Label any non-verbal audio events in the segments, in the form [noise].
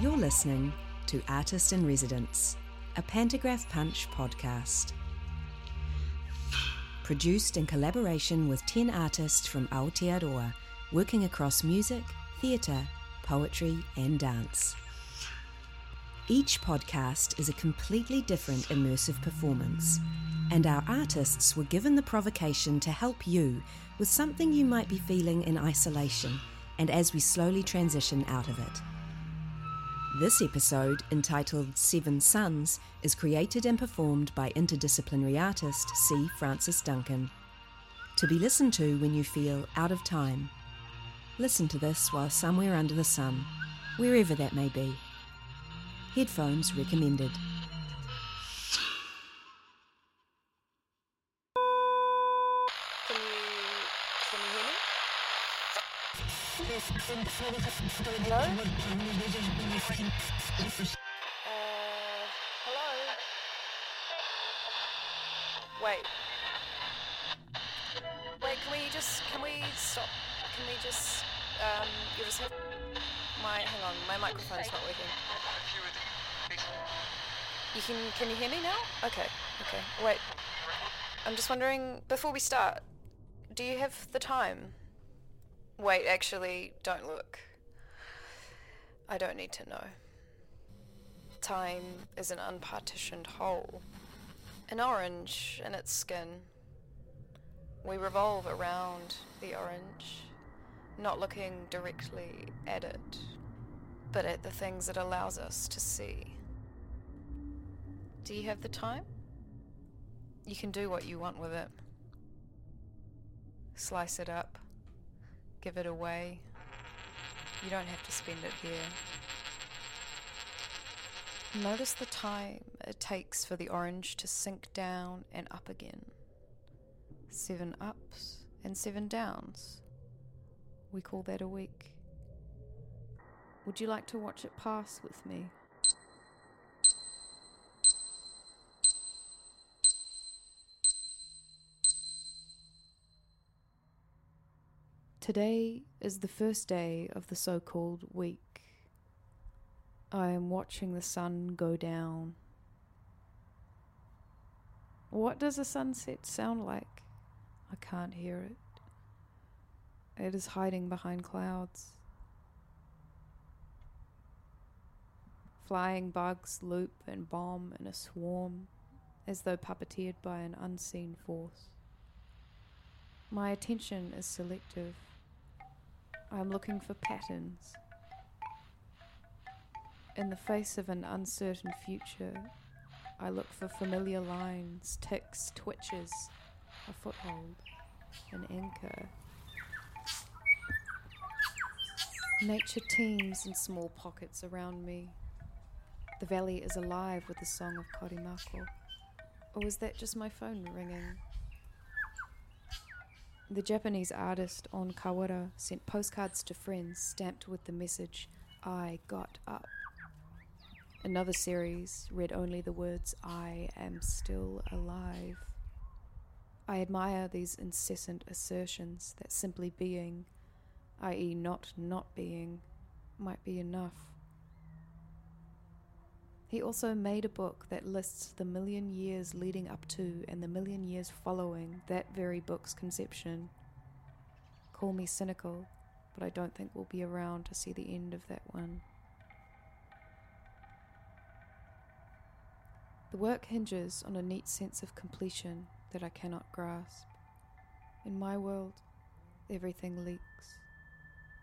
You're listening to Artist in Residence, a Pantograph Punch podcast. Produced in collaboration with 10 artists from Aotearoa, working across music, theatre, poetry, and dance. Each podcast is a completely different immersive performance, and our artists were given the provocation to help you with something you might be feeling in isolation and as we slowly transition out of it. This episode, entitled Seven Suns, is created and performed by interdisciplinary artist C. Francis Duncan. To be listened to when you feel out of time. Listen to this while somewhere under the sun, wherever that may be. Headphones recommended. Hello? Uh, hello? Wait. Wait, can we just can we stop? Can we just um you just have my hang on, my microphone's not working. You can can you hear me now? Okay, okay. Wait. I'm just wondering before we start, do you have the time? Wait, actually, don't look. I don't need to know. Time is an unpartitioned whole, an orange in its skin. We revolve around the orange, not looking directly at it, but at the things it allows us to see. Do you have the time? You can do what you want with it. Slice it up. Give it away. You don't have to spend it here. Notice the time it takes for the orange to sink down and up again. Seven ups and seven downs. We call that a week. Would you like to watch it pass with me? Today is the first day of the so called week. I am watching the sun go down. What does a sunset sound like? I can't hear it. It is hiding behind clouds. Flying bugs loop and bomb in a swarm, as though puppeteered by an unseen force. My attention is selective. I'm looking for patterns. In the face of an uncertain future, I look for familiar lines, ticks, twitches, a foothold, an anchor. Nature teems in small pockets around me. The valley is alive with the song of Korimako. Or is that just my phone ringing? The Japanese artist On Kawara sent postcards to friends stamped with the message, I got up. Another series read only the words, I am still alive. I admire these incessant assertions that simply being, i.e., not not being, might be enough. He also made a book that lists the million years leading up to and the million years following that very book's conception. Call me cynical, but I don't think we'll be around to see the end of that one. The work hinges on a neat sense of completion that I cannot grasp. In my world, everything leaks.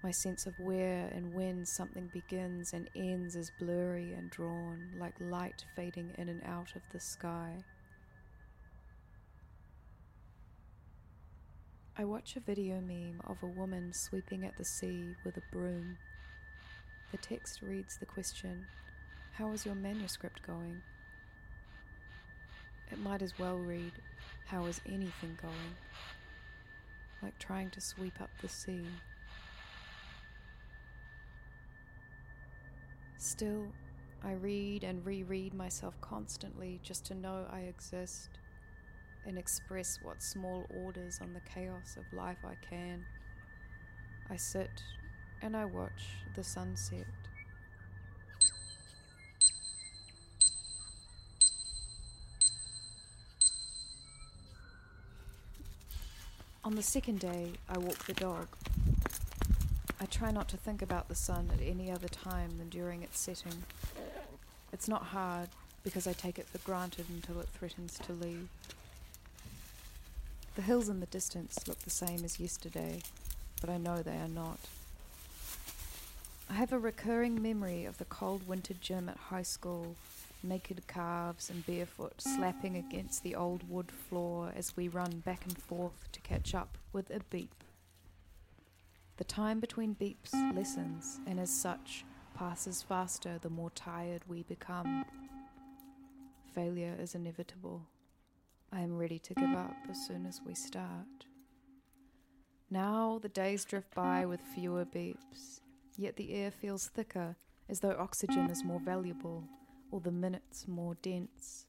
My sense of where and when something begins and ends is blurry and drawn, like light fading in and out of the sky. I watch a video meme of a woman sweeping at the sea with a broom. The text reads the question How is your manuscript going? It might as well read How is anything going? Like trying to sweep up the sea. Still, I read and reread myself constantly just to know I exist and express what small orders on the chaos of life I can. I sit and I watch the sunset. On the second day, I walk the dog. I try not to think about the sun at any other time than during its setting. It's not hard because I take it for granted until it threatens to leave. The hills in the distance look the same as yesterday, but I know they are not. I have a recurring memory of the cold winter gym at high school, naked calves and barefoot slapping against the old wood floor as we run back and forth to catch up with a beep. The time between beeps lessens, and as such, passes faster the more tired we become. Failure is inevitable. I am ready to give up as soon as we start. Now the days drift by with fewer beeps, yet the air feels thicker as though oxygen is more valuable or the minutes more dense.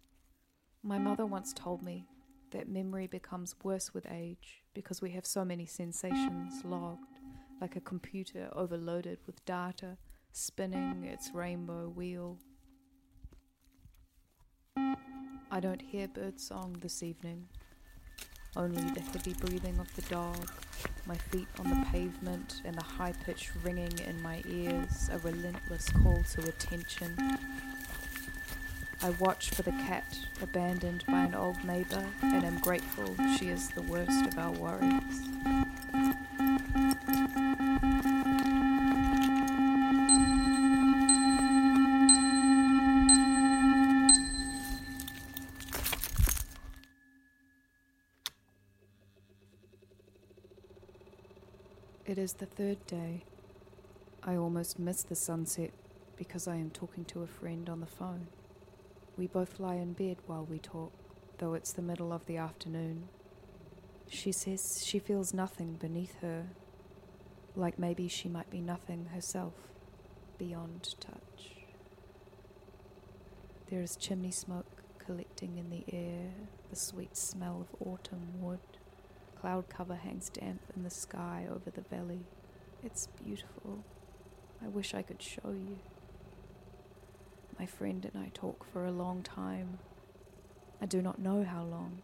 My mother once told me that memory becomes worse with age because we have so many sensations logged, like a computer overloaded with data spinning its rainbow wheel. I don't hear birdsong this evening, only the heavy breathing of the dog, my feet on the pavement, and the high pitched ringing in my ears, a relentless call to attention. I watch for the cat abandoned by an old neighbour and am grateful she is the worst of our worries. It is the third day. I almost miss the sunset because I am talking to a friend on the phone. We both lie in bed while we talk, though it's the middle of the afternoon. She says she feels nothing beneath her, like maybe she might be nothing herself, beyond touch. There is chimney smoke collecting in the air, the sweet smell of autumn wood. Cloud cover hangs damp in the sky over the valley. It's beautiful. I wish I could show you. My friend and I talk for a long time. I do not know how long.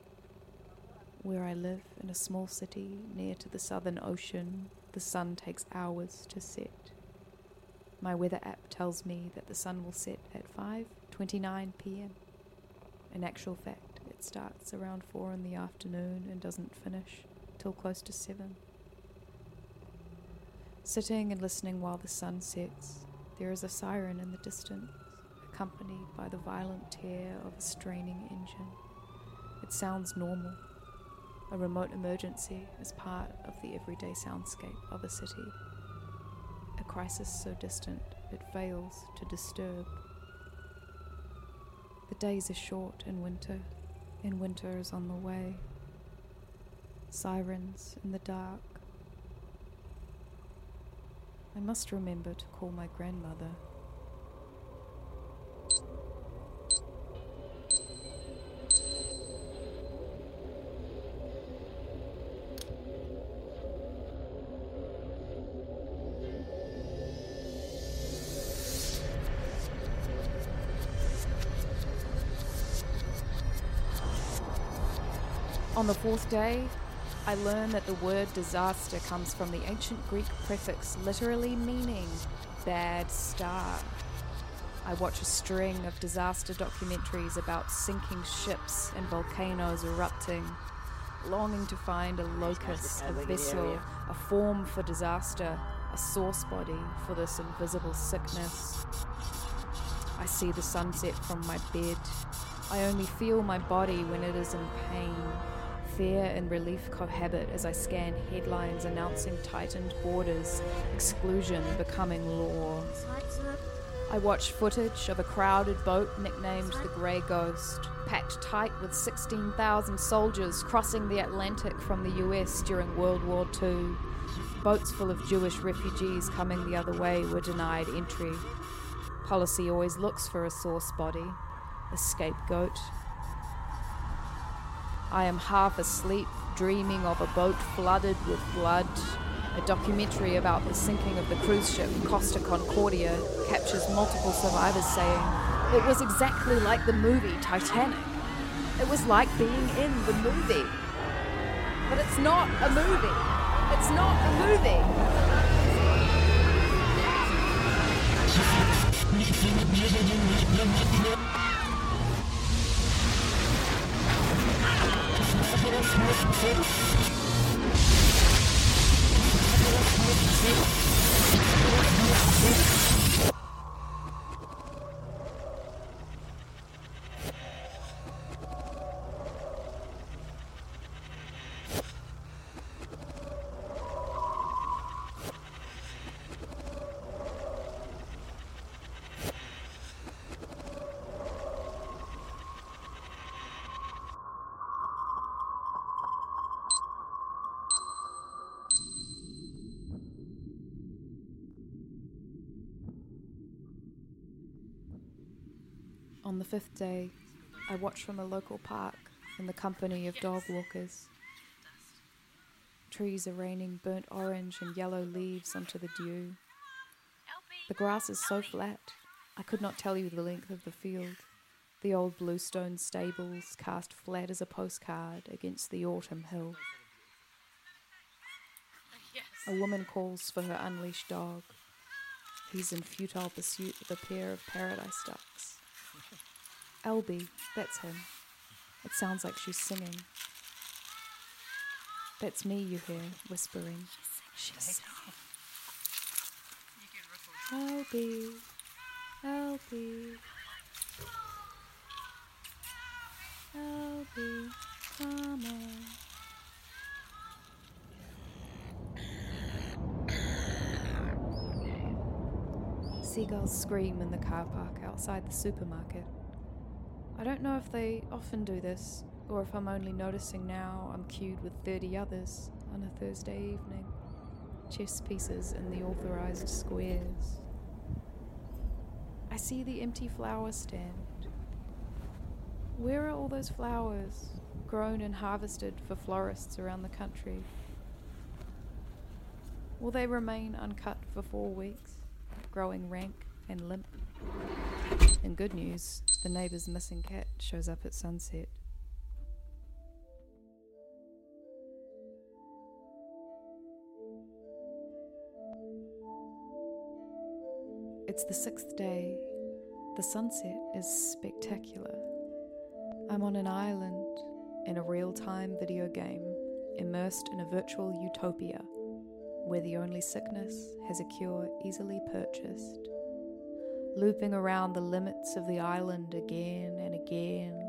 Where I live, in a small city near to the southern ocean, the sun takes hours to set. My weather app tells me that the sun will set at 5:29 p.m. In actual fact, it starts around 4 in the afternoon and doesn't finish till close to 7. Sitting and listening while the sun sets, there is a siren in the distance, accompanied by the violent tear of a straining engine. It sounds normal, a remote emergency is part of the everyday soundscape of a city. A crisis so distant it fails to disturb. The days are short in winter, and winter is on the way. Sirens in the dark. I must remember to call my grandmother. On the fourth day, I learn that the word disaster comes from the ancient Greek prefix literally meaning bad star. I watch a string of disaster documentaries about sinking ships and volcanoes erupting, longing to find a locus, a vessel, a form for disaster, a source body for this invisible sickness. I see the sunset from my bed. I only feel my body when it is in pain. Fear and relief cohabit as I scan headlines announcing tightened borders, exclusion becoming law. I watch footage of a crowded boat nicknamed the Grey Ghost, packed tight with 16,000 soldiers crossing the Atlantic from the US during World War II. Boats full of Jewish refugees coming the other way were denied entry. Policy always looks for a source body, a scapegoat. I am half asleep, dreaming of a boat flooded with blood. A documentary about the sinking of the cruise ship Costa Concordia captures multiple survivors saying, It was exactly like the movie Titanic. It was like being in the movie. But it's not a movie. It's not a movie. [laughs] Thank you. On the fifth day, I watch from a local park in the company of dog walkers. Trees are raining burnt orange and yellow leaves onto the dew. The grass is so flat, I could not tell you the length of the field. The old bluestone stables cast flat as a postcard against the autumn hill. A woman calls for her unleashed dog. He's in futile pursuit of a pair of paradise ducks. Elby, that's him. It sounds like she's singing. That's me you hear whispering. She's singing. Elby, Elby, Elby, come on. Seagulls scream in the car park outside the supermarket. I don't know if they often do this, or if I'm only noticing now I'm queued with 30 others on a Thursday evening. Chess pieces in the authorized squares. I see the empty flower stand. Where are all those flowers, grown and harvested for florists around the country? Will they remain uncut for four weeks, growing rank and limp? And good news, the neighbor's missing cat shows up at sunset. It's the sixth day. The sunset is spectacular. I'm on an island in a real time video game, immersed in a virtual utopia where the only sickness has a cure easily purchased looping around the limits of the island again and again.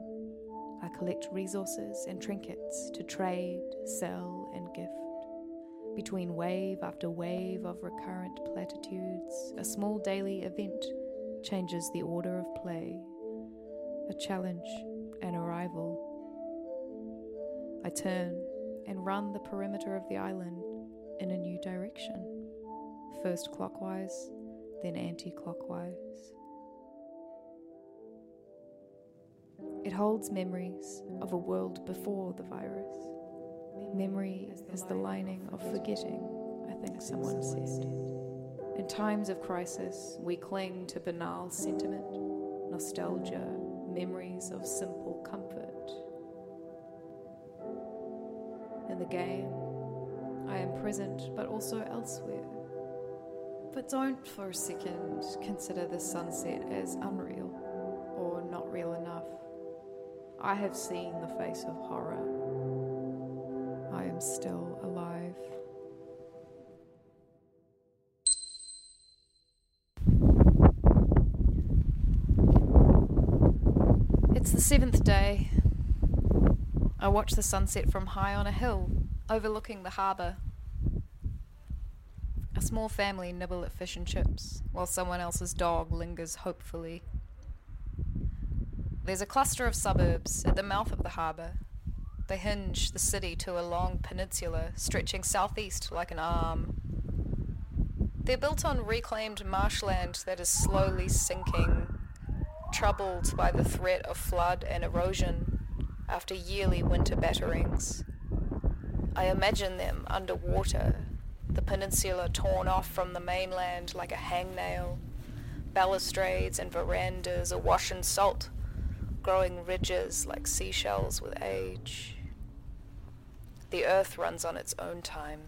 I collect resources and trinkets to trade, sell, and gift. Between wave after wave of recurrent platitudes, a small daily event changes the order of play. A challenge, an arrival. I turn and run the perimeter of the island in a new direction. First clockwise, then anti clockwise. It holds memories of a world before the virus. Memory is the lining of forgetting, I think someone said. In times of crisis, we cling to banal sentiment, nostalgia, memories of simple comfort. In the game, I am present but also elsewhere. But don't for a second consider the sunset as unreal or not real enough. I have seen the face of horror. I am still alive. It's the seventh day. I watch the sunset from high on a hill overlooking the harbour. A small family nibble at fish and chips, while someone else's dog lingers hopefully. There's a cluster of suburbs at the mouth of the harbour. They hinge the city to a long peninsula stretching southeast like an arm. They're built on reclaimed marshland that is slowly sinking, troubled by the threat of flood and erosion after yearly winter batterings. I imagine them underwater, peninsula torn off from the mainland like a hangnail, balustrades and verandas awash in salt, growing ridges like seashells with age. The earth runs on its own time.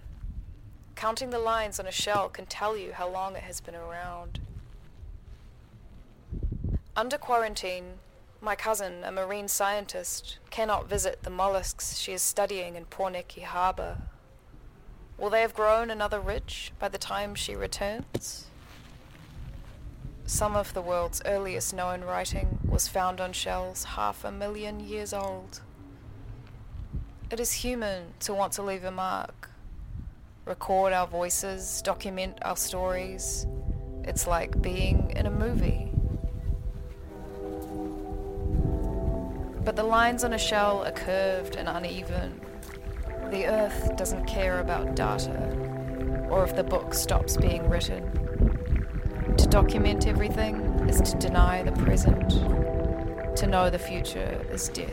Counting the lines on a shell can tell you how long it has been around. Under quarantine, my cousin, a marine scientist, cannot visit the mollusks she is studying in Pornicki Harbour. Will they have grown another ridge by the time she returns? Some of the world's earliest known writing was found on shells half a million years old. It is human to want to leave a mark, record our voices, document our stories. It's like being in a movie. But the lines on a shell are curved and uneven. The earth doesn't care about data, or if the book stops being written. To document everything is to deny the present. To know the future is death.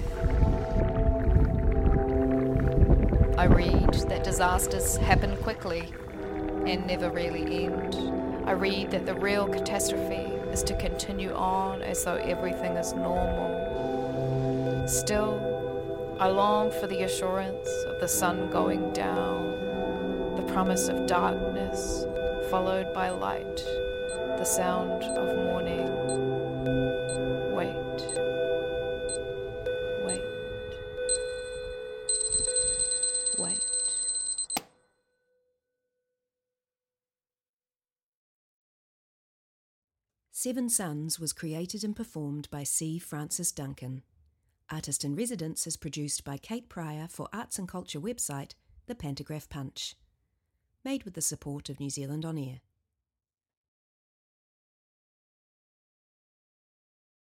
I read that disasters happen quickly and never really end. I read that the real catastrophe is to continue on as though everything is normal. Still, I long for the assurance of the sun going down, the promise of darkness followed by light, the sound of morning. Wait. Wait. Wait. Seven Suns was created and performed by C. Francis Duncan. Artist in Residence is produced by Kate Pryor for arts and culture website The Pantograph Punch. Made with the support of New Zealand On Air.